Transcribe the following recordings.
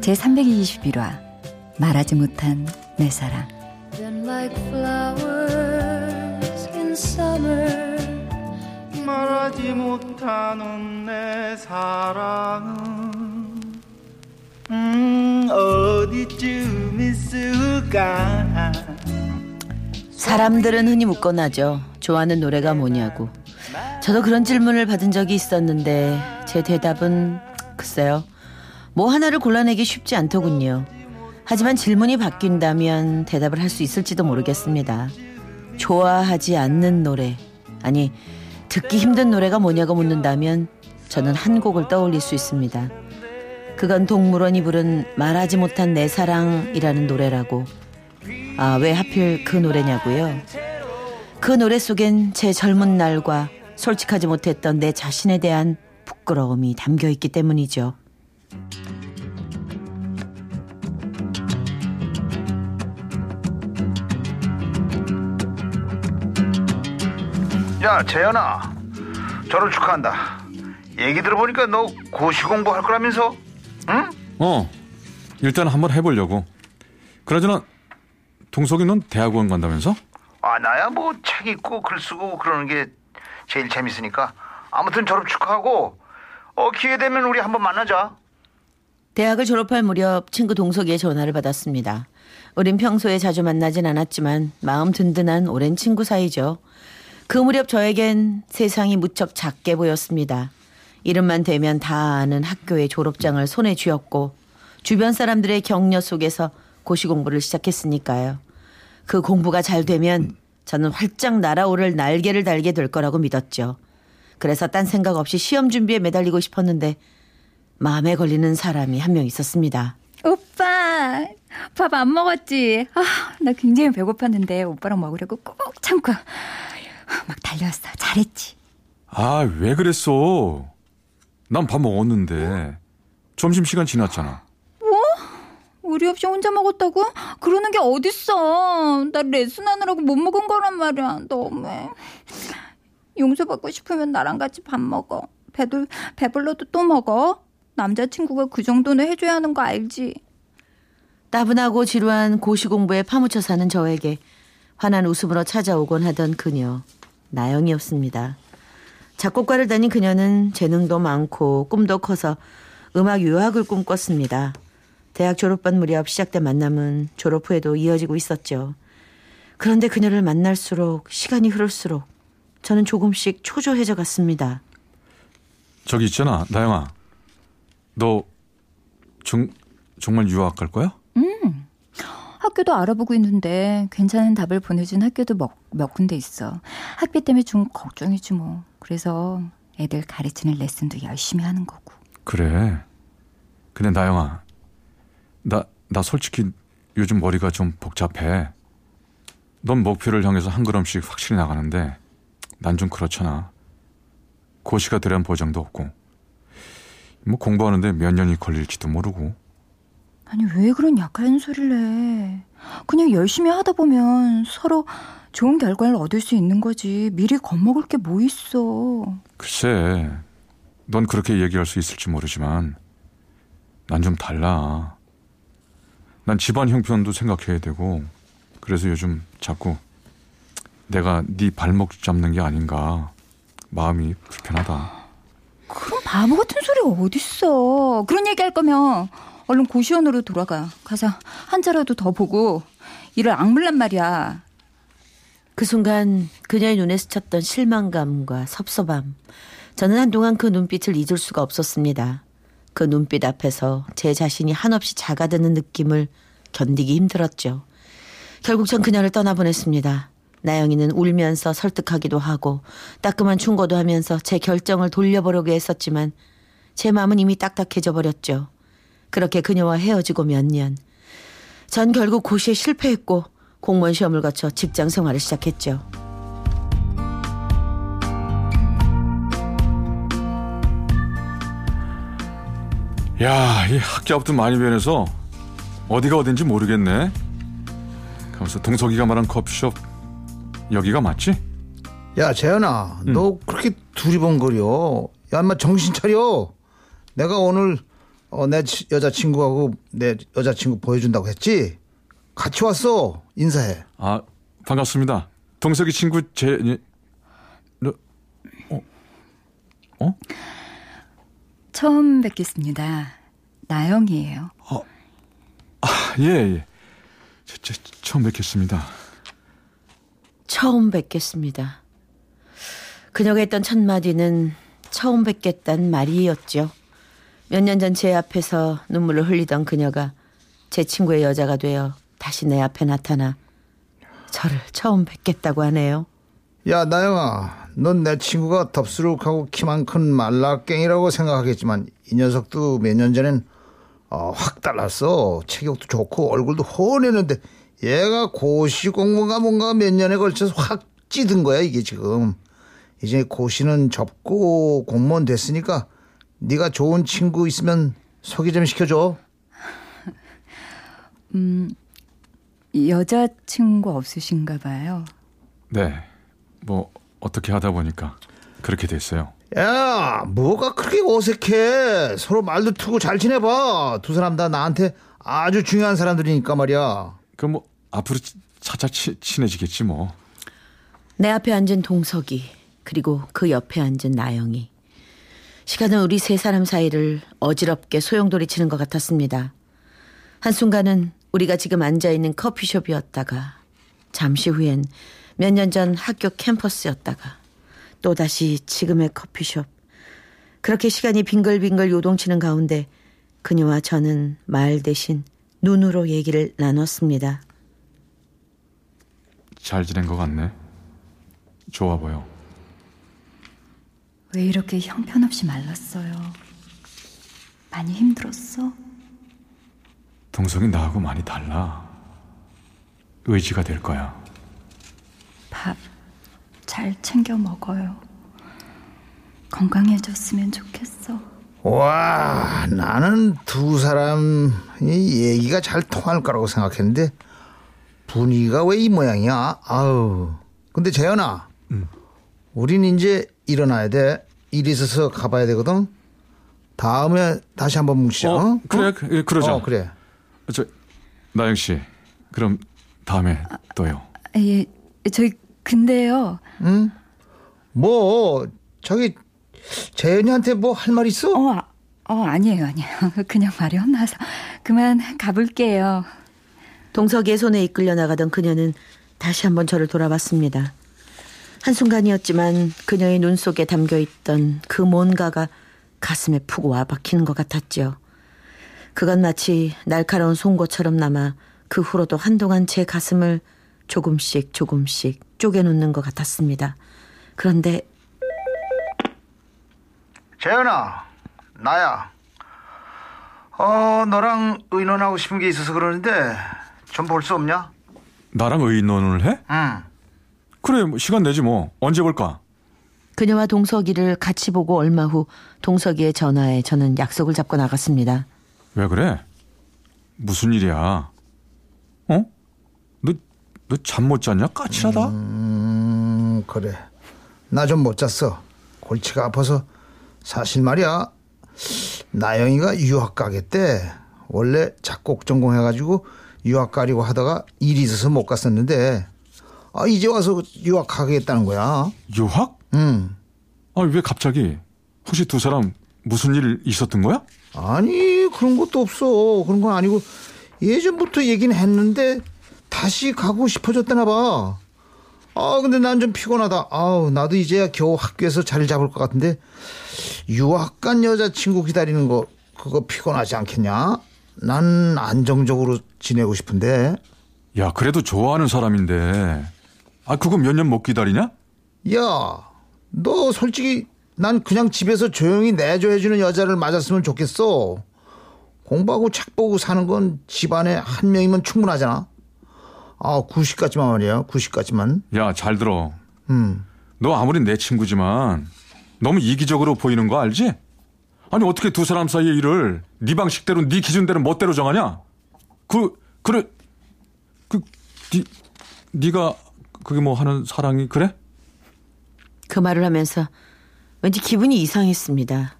제 321화 말하지 못한 내 사랑 말하지 못하는 내 사랑은 음 어디쯤 있을까 사람들은 흔히 묻곤하죠. 좋아하는 노래가 뭐냐고. 저도 그런 질문을 받은 적이 있었는데 제 대답은 글쎄요. 뭐 하나를 골라내기 쉽지 않더군요. 하지만 질문이 바뀐다면 대답을 할 수 있을지도 모르겠습니다. 좋아하지 않는 노래, 아니, 듣기 힘든 노래가 뭐냐고 묻는다면 저는 한 곡을 떠올릴 수 있습니다. 그건 동물원이 부른 말하지 못한 내 사랑이라는 노래라고. 아, 왜 하필 그 노래냐고요? 그 노래 속엔 제 젊은 날과 솔직하지 못했던 내 자신에 대한 부끄러움이 담겨 있기 때문이죠. 야 재현아 결혼 축하한다 얘기 들어보니까 너 고시 공부할 거라면서 응? 어 일단 한번 해보려고 그러저나 동석이 넌 대학원 간다면서? 아 나야 뭐 책 읽고 글 쓰고 그러는 게 제일 재밌으니까 아무튼 졸업 축하하고 어 기회 되면 우리 한번 만나자 대학을 졸업할 무렵 친구 동석이의 전화를 받았습니다. 우린 평소에 자주 만나진 않았지만 마음 든든한 오랜 친구 사이죠. 그 무렵 저에겐 세상이 무척 작게 보였습니다. 이름만 대면 다 아는 학교의 졸업장을 손에 쥐었고 주변 사람들의 격려 속에서 고시 공부를 시작했으니까요. 그 공부가 잘 되면 저는 활짝 날아오를 날개를 달게 될 거라고 믿었죠. 그래서 딴 생각 없이 시험 준비에 매달리고 싶었는데 마음에 걸리는 사람이 한 명 있었습니다. 오빠, 밥 안 먹었지? 아, 나 굉장히 배고팠는데 오빠랑 먹으려고 꾹 참고 막 달려왔어. 잘했지? 아, 왜 그랬어? 난 밥 먹었는데. 점심시간 지났잖아. 뭐? 우리 없이 혼자 먹었다고? 그러는 게 어딨어. 나 레슨 하느라고 못 먹은 거란 말이야. 너무해. 용서받고 싶으면 나랑 같이 밥 먹어. 배들, 배불러도 또 먹어. 남자친구가 그 정도는 해줘야 하는 거 알지? 따분하고 지루한 고시 공부에 파묻혀 사는 저에게 환한 웃음으로 찾아오곤 하던 그녀. 나영이었습니다. 작곡가를 다닌 그녀는 재능도 많고 꿈도 커서 음악 유학을 꿈꿨습니다. 대학 졸업반 무렵 시작된 만남은 졸업 후에도 이어지고 있었죠. 그런데 그녀를 만날수록 시간이 흐를수록 저는 조금씩 초조해져 갔습니다. 저기 있잖아, 나영아. 너 정, 정말 유학 갈 거야? 음. 학교도 알아보고 있는데 괜찮은 답을 보내준 학교도 몇, 몇 군데 있어. 학비 때문에 좀 걱정이지 뭐. 그래서 애들 가르치는 레슨도 열심히 하는 거고. 그래. 근데 나영아, 나, 나 솔직히 요즘 머리가 좀 복잡해. 넌 목표를 향해서 한 걸음씩 확실히 나가는데 난 좀 그렇잖아. 고시가 되려는 보장도 없고. 뭐 공부하는데 몇 년이 걸릴지도 모르고. 아니 왜 그런 약한 소리를 해. 그냥 열심히 하다 보면 서로 좋은 결과를 얻을 수 있는 거지. 미리 겁먹을 게 뭐 있어. 글쎄, 넌 그렇게 얘기할 수 있을지 모르지만 난 좀 달라. 난 집안 형편도 생각해야 되고 그래서 요즘 자꾸 내가 네 발목 잡는 게 아닌가 마음이 불편하다. 그럼 바보 같은 소리가 어딨어. 그런 얘기 할 거면 얼른 고시원으로 돌아가. 가서 한자라도 더 보고 일을 악물란 말이야. 그 순간 그녀의 눈에 스쳤던 실망감과 섭섭함. 저는 한동안 그 눈빛을 잊을 수가 없었습니다. 그 눈빛 앞에서 제 자신이 한없이 작아드는 느낌을 견디기 힘들었죠. 결국 전 그녀를 떠나보냈습니다. 나영이는 울면서 설득하기도 하고 따끔한 충고도 하면서 제 결정을 돌려보려고 했었지만 제 마음은 이미 딱딱해져 버렸죠. 그렇게 그녀와 헤어지고 몇 년. 전 결국 고시에 실패했고 공무원 시험을 거쳐 직장 생활을 시작했죠. 야, 이 학교부터 많이 변해서 어디가 어딘지 모르겠네. 가면서 동석이가 말한 커피숍 여기가 맞지? 야 재현아 너 그렇게 두리번거려 야 인마 정신 차려 내가 오늘 어, 내 치- 여자친구하고 내 여자친구 보여준다고 했지 같이 왔어 인사해 아, 반갑습니다. 동석이 친구 제 예, 너 처음 뵙겠습니다. 나영이에요. 예, 예. 저, 저, 처음 뵙겠습니다. 처음 뵙겠습니다. 그녀가 했던 첫 마디는 처음 뵙겠다는 말이었죠. 몇 년 전 제 앞에서 눈물을 흘리던 그녀가 제 친구의 여자가 되어 다시 내 앞에 나타나 저를 처음 뵙겠다고 하네요. 야 나영아 넌 내 친구가 덥수룩하고 키만 큰 말라깽이라고 생각하겠지만 이 녀석도 몇 년 전엔 어, 확 달랐어 체격도 좋고 얼굴도 훤했는데 얘가 고시 공부가 뭔가 몇 년에 걸쳐서 확 찌든 거야 이게 지금 이제 고시는 접고 공무원 됐으니까 네가 좋은 친구 있으면 소개 좀 시켜줘 여자친구 없으신가 봐요. 네. 뭐 어떻게 하다 보니까 그렇게 됐어요. 야, 뭐가 그렇게 어색해? 서로 말도 트고 잘 지내봐. 두 사람 다 나한테 아주 중요한 사람들이니까 말이야. 그뭐 앞으로 치- 차차 치, 친해지겠지 뭐. 내 앞에 앉은 동석이 그리고 그 옆에 앉은 나영이 시간은 우리 세 사람 사이를 어지럽게 소용돌이 치는 것 같았습니다. 한순간은 우리가 지금 앉아있는 커피숍이었다가 잠시 후엔 몇 년 전 학교 캠퍼스였다가 또다시 지금의 커피숍 그렇게 시간이 빙글빙글 요동치는 가운데 그녀와 저는 말 대신 눈으로 얘기를 나눴습니다. 잘 지낸 것 같네. 좋아 보여. 왜 이렇게 형편없이 말랐어요? 많이 힘들었어? 동석이 나하고 많이 달라. 의지가 될 거야. 밥 잘 챙겨 먹어요. 건강해졌으면 좋겠어. 와, 나는 두 사람이 얘기가 잘 통할 거라고 생각했는데 분위기가 왜 이 모양이야? 아우. 근데 재현아, 우린 이제 일어나야 돼. 일 있어서 가봐야 되거든. 다음에 다시 한번 뭉치자. 어, 어? 그래, 그- 예, 그러자. 어, 그래. 저 나영 씨, 그럼 다음에 또요. 예, 저희 근데요. 뭐 저기 재현이한테 뭐 할 말 있어? 어, 아- 어 아니에요, 아니에요. 그냥 말이 헛나서 그만 가볼게요. 동석이의 손에 이끌려 나가던 그녀는 다시 한번 저를 돌아봤습니다. 한순간이었지만 그녀의 눈 속에 담겨 있던 그 뭔가가 가슴에 푹 와박히는 것 같았죠. 그건 마치 날카로운 송곳처럼 남아 그 후로도 한동안 제 가슴을 조금씩 조금씩 쪼개놓는 것 같았습니다. 그런데 재현아, 나야. 어, 너랑 의논하고 싶은 게 있어서 그러는데 좀 볼 수 없냐? 나랑 의논을 해? 응. 그래, 뭐 시간 내지 뭐. 언제 볼까? 그녀와 동석이를 같이 보고 얼마 후 동석이의 전화에 저는 약속을 잡고 나갔습니다. 왜 그래? 무슨 일이야? 어? 너, 너 잠 못 잤냐? 까칠하다? 음, 그래. 나 좀 못 잤어. 골치가 아파서 사실 말이야. 나영이가 유학 가겠대. 원래 작곡 전공해가지고 유학 가려고 하다가 일이 있어서 못 갔었는데 아 이제 와서 유학 가겠다는 거야. 유학? 음. 아, 왜 갑자기? 혹시 두 사람 무슨 일 있었던 거야? 아니 그런 것도 없어. 그런 건 아니고 예전부터 얘기는 했는데 다시 가고 싶어졌다나 봐. 아 근데 난 좀 피곤하다. 아우 나도 이제야 겨우 학교에서 자리를 잡을 것 같은데 유학 간 여자친구 기다리는 거 그거 피곤하지 않겠냐? 난 안정적으로 지내고 싶은데. 야, 그래도 좋아하는 사람인데. 아, 그거 몇 년 못 기다리냐? 야, 너 솔직히 난 그냥 집에서 조용히 내조해주는 여자를 맞았으면 좋겠어. 공부하고 책 보고 사는 건 집안에 한 명이면 충분하잖아. 아, 90까지만 말이야. 90까지만. 야, 잘 들어. 음. 너 아무리 내 친구지만 너무 이기적으로 보이는 거 알지? 아니 어떻게 두 사람 사이의 일을 네 방식대로 네 기준대로 멋대로 정하냐? 그 그래 그 네, 네가 그게 뭐 하는 사랑이 그래? 그 말을 하면서 왠지 기분이 이상했습니다.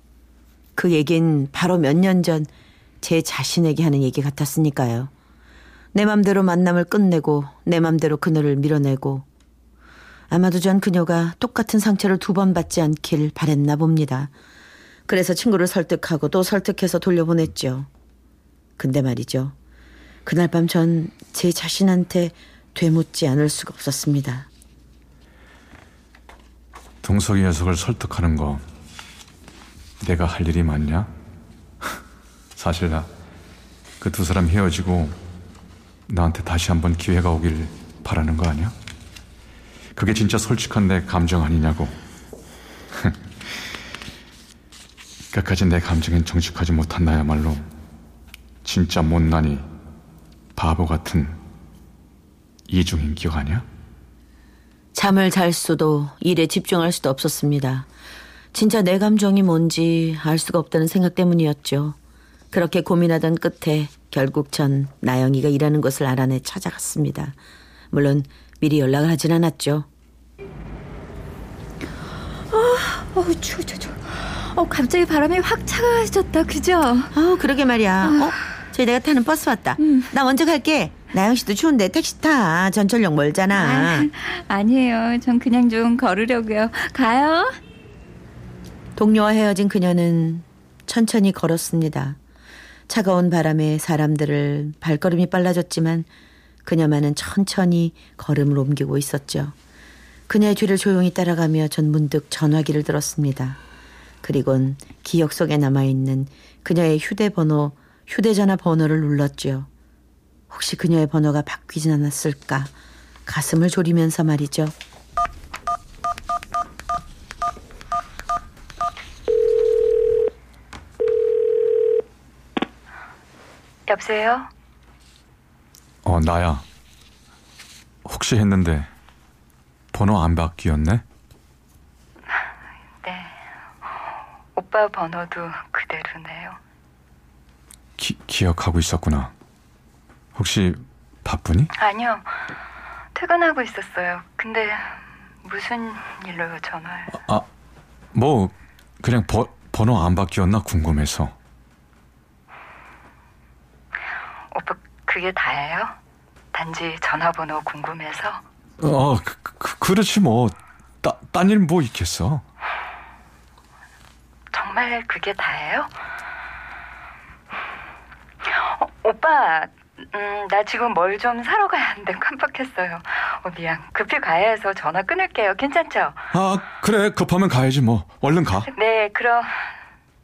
그 얘긴 바로 몇 년 전 제 자신에게 하는 얘기 같았으니까요. 내 맘대로 만남을 끝내고 내 맘대로 그녀를 밀어내고 아마도 전 그녀가 똑같은 상처를 두 번 받지 않길 바랬나 봅니다. 그래서 친구를 설득하고 또 설득해서 돌려보냈죠. 근데 말이죠. 그날 밤 전 제 자신한테 되묻지 않을 수가 없었습니다. 동석이 녀석을 설득하는 거 내가 할 일이 맞냐? 사실 나 그 두 사람 헤어지고 나한테 다시 한번 기회가 오길 바라는 거 아니야? 그게 진짜 솔직한 내 감정 아니냐고. 끝까지 내 감정엔 정직하지 못한 나야말로 진짜 못난이 바보 같은 이중인격 아니야? 잠을 잘 수도 일에 집중할 수도 없었습니다. 진짜 내 감정이 뭔지 알 수가 없다는 생각 때문이었죠. 그렇게 고민하던 끝에 결국 전 나영이가 일하는 곳을 알아내 찾아갔습니다. 물론 미리 연락을 하진 않았죠. 어우 추워 추워 추워. 어 갑자기 바람이 확 차가워졌다 그죠? 아우 그러게 말이야. 어? 저희 내가 타는 버스 왔다. 나 먼저 갈게. 나영 씨도 추운데 택시 타. 전철역 멀잖아. 아 니에요. 전 그냥 좀 걸으려고요. 가요. 동료와 헤어진 그녀는 천천히 걸었습니다. 차가운 바람에 사람들을 발걸음이 빨라졌지만 그녀만은 천천히 걸음을 옮기고 있었죠. 그녀의 뒤를 조용히 따라가며 전 문득 전화기를 들었습니다. 그리곤 기억 속에 남아있는 그녀의 휴대번호, 휴대전화 번호를 눌렀죠. 혹시 그녀의 번호가 바뀌진 않았을까? 가슴을 졸이면서 말이죠. 여보세요? 어, 나야. 혹시 했는데 번호 안 바뀌었네? 네. 오빠 번호도 그대로네요. 기, 기억하고 있었구나. 혹시 바쁘니? 아니요. 퇴근하고 있었어요. 근데 무슨 일로 전화를? 아, 뭐 그냥 버, 번호 안 바뀌었나 궁금해서. 오빠 그게 다예요? 단지 전화번호 궁금해서? 어, 그, 그, 그렇지 뭐. 따, 딴 일 뭐 있겠어. 정말 그게 다예요? 어, 오빠, 음, 나 지금 뭘 좀 사러 가야 하는데 깜빡했어요. 어, 미안. 급히 가야 해서 전화 끊을게요. 괜찮죠? 아, 그래. 급하면 가야지 뭐. 얼른 가. 네, 그럼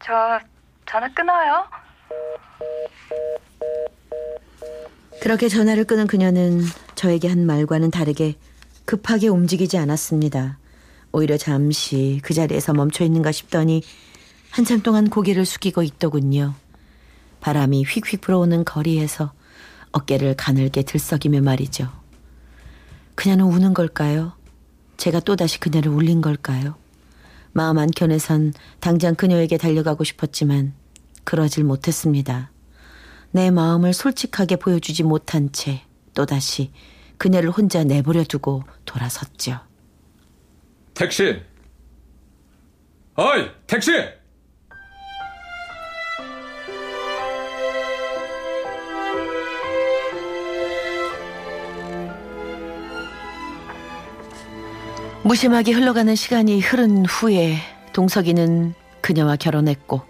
저 전화 끊어요. 그렇게 전화를 끊은 그녀는 저에게 한 말과는 다르게 급하게 움직이지 않았습니다. 오히려 잠시 그 자리에서 멈춰 있는가 싶더니 한참 동안 고개를 숙이고 있더군요. 바람이 휙휙 불어오는 거리에서 어깨를 가늘게 들썩이며 말이죠. 그녀는 우는 걸까요? 제가 또다시 그녀를 울린 걸까요? 마음 한켠에선 당장 그녀에게 달려가고 싶었지만 그러질 못했습니다. 내 마음을 솔직하게 보여주지 못한 채 또다시 그녀를 혼자 내버려 두고 돌아섰죠. 택시. 어이, 택시. 무심하게 흘러가는 시간이 흐른 후에 동석이는 그녀와 결혼했고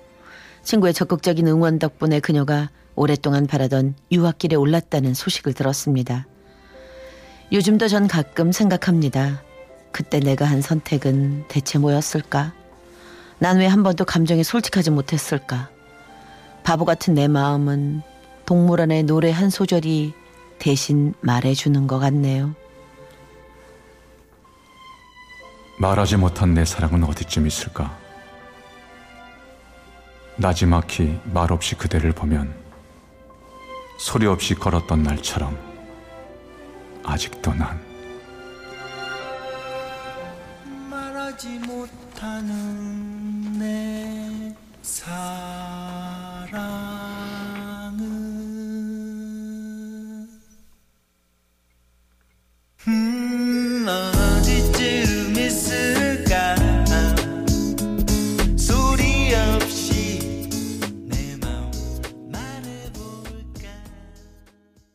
친구의 적극적인 응원 덕분에 그녀가 오랫동안 바라던 유학길에 올랐다는 소식을 들었습니다. 요즘도 전 가끔 생각합니다. 그때 내가 한 선택은 대체 뭐였을까? 난 왜 한 번도 감정에 솔직하지 못했을까? 바보 같은 내 마음은 동물원의 노래 한 소절이 대신 말해주는 것 같네요. 말하지 못한 내 사랑은 어디쯤 있을까? 나지막히 말없이 그대를 보면 소리 없이 걸었던 날처럼 아직도 난 말하지 못하는 내 사랑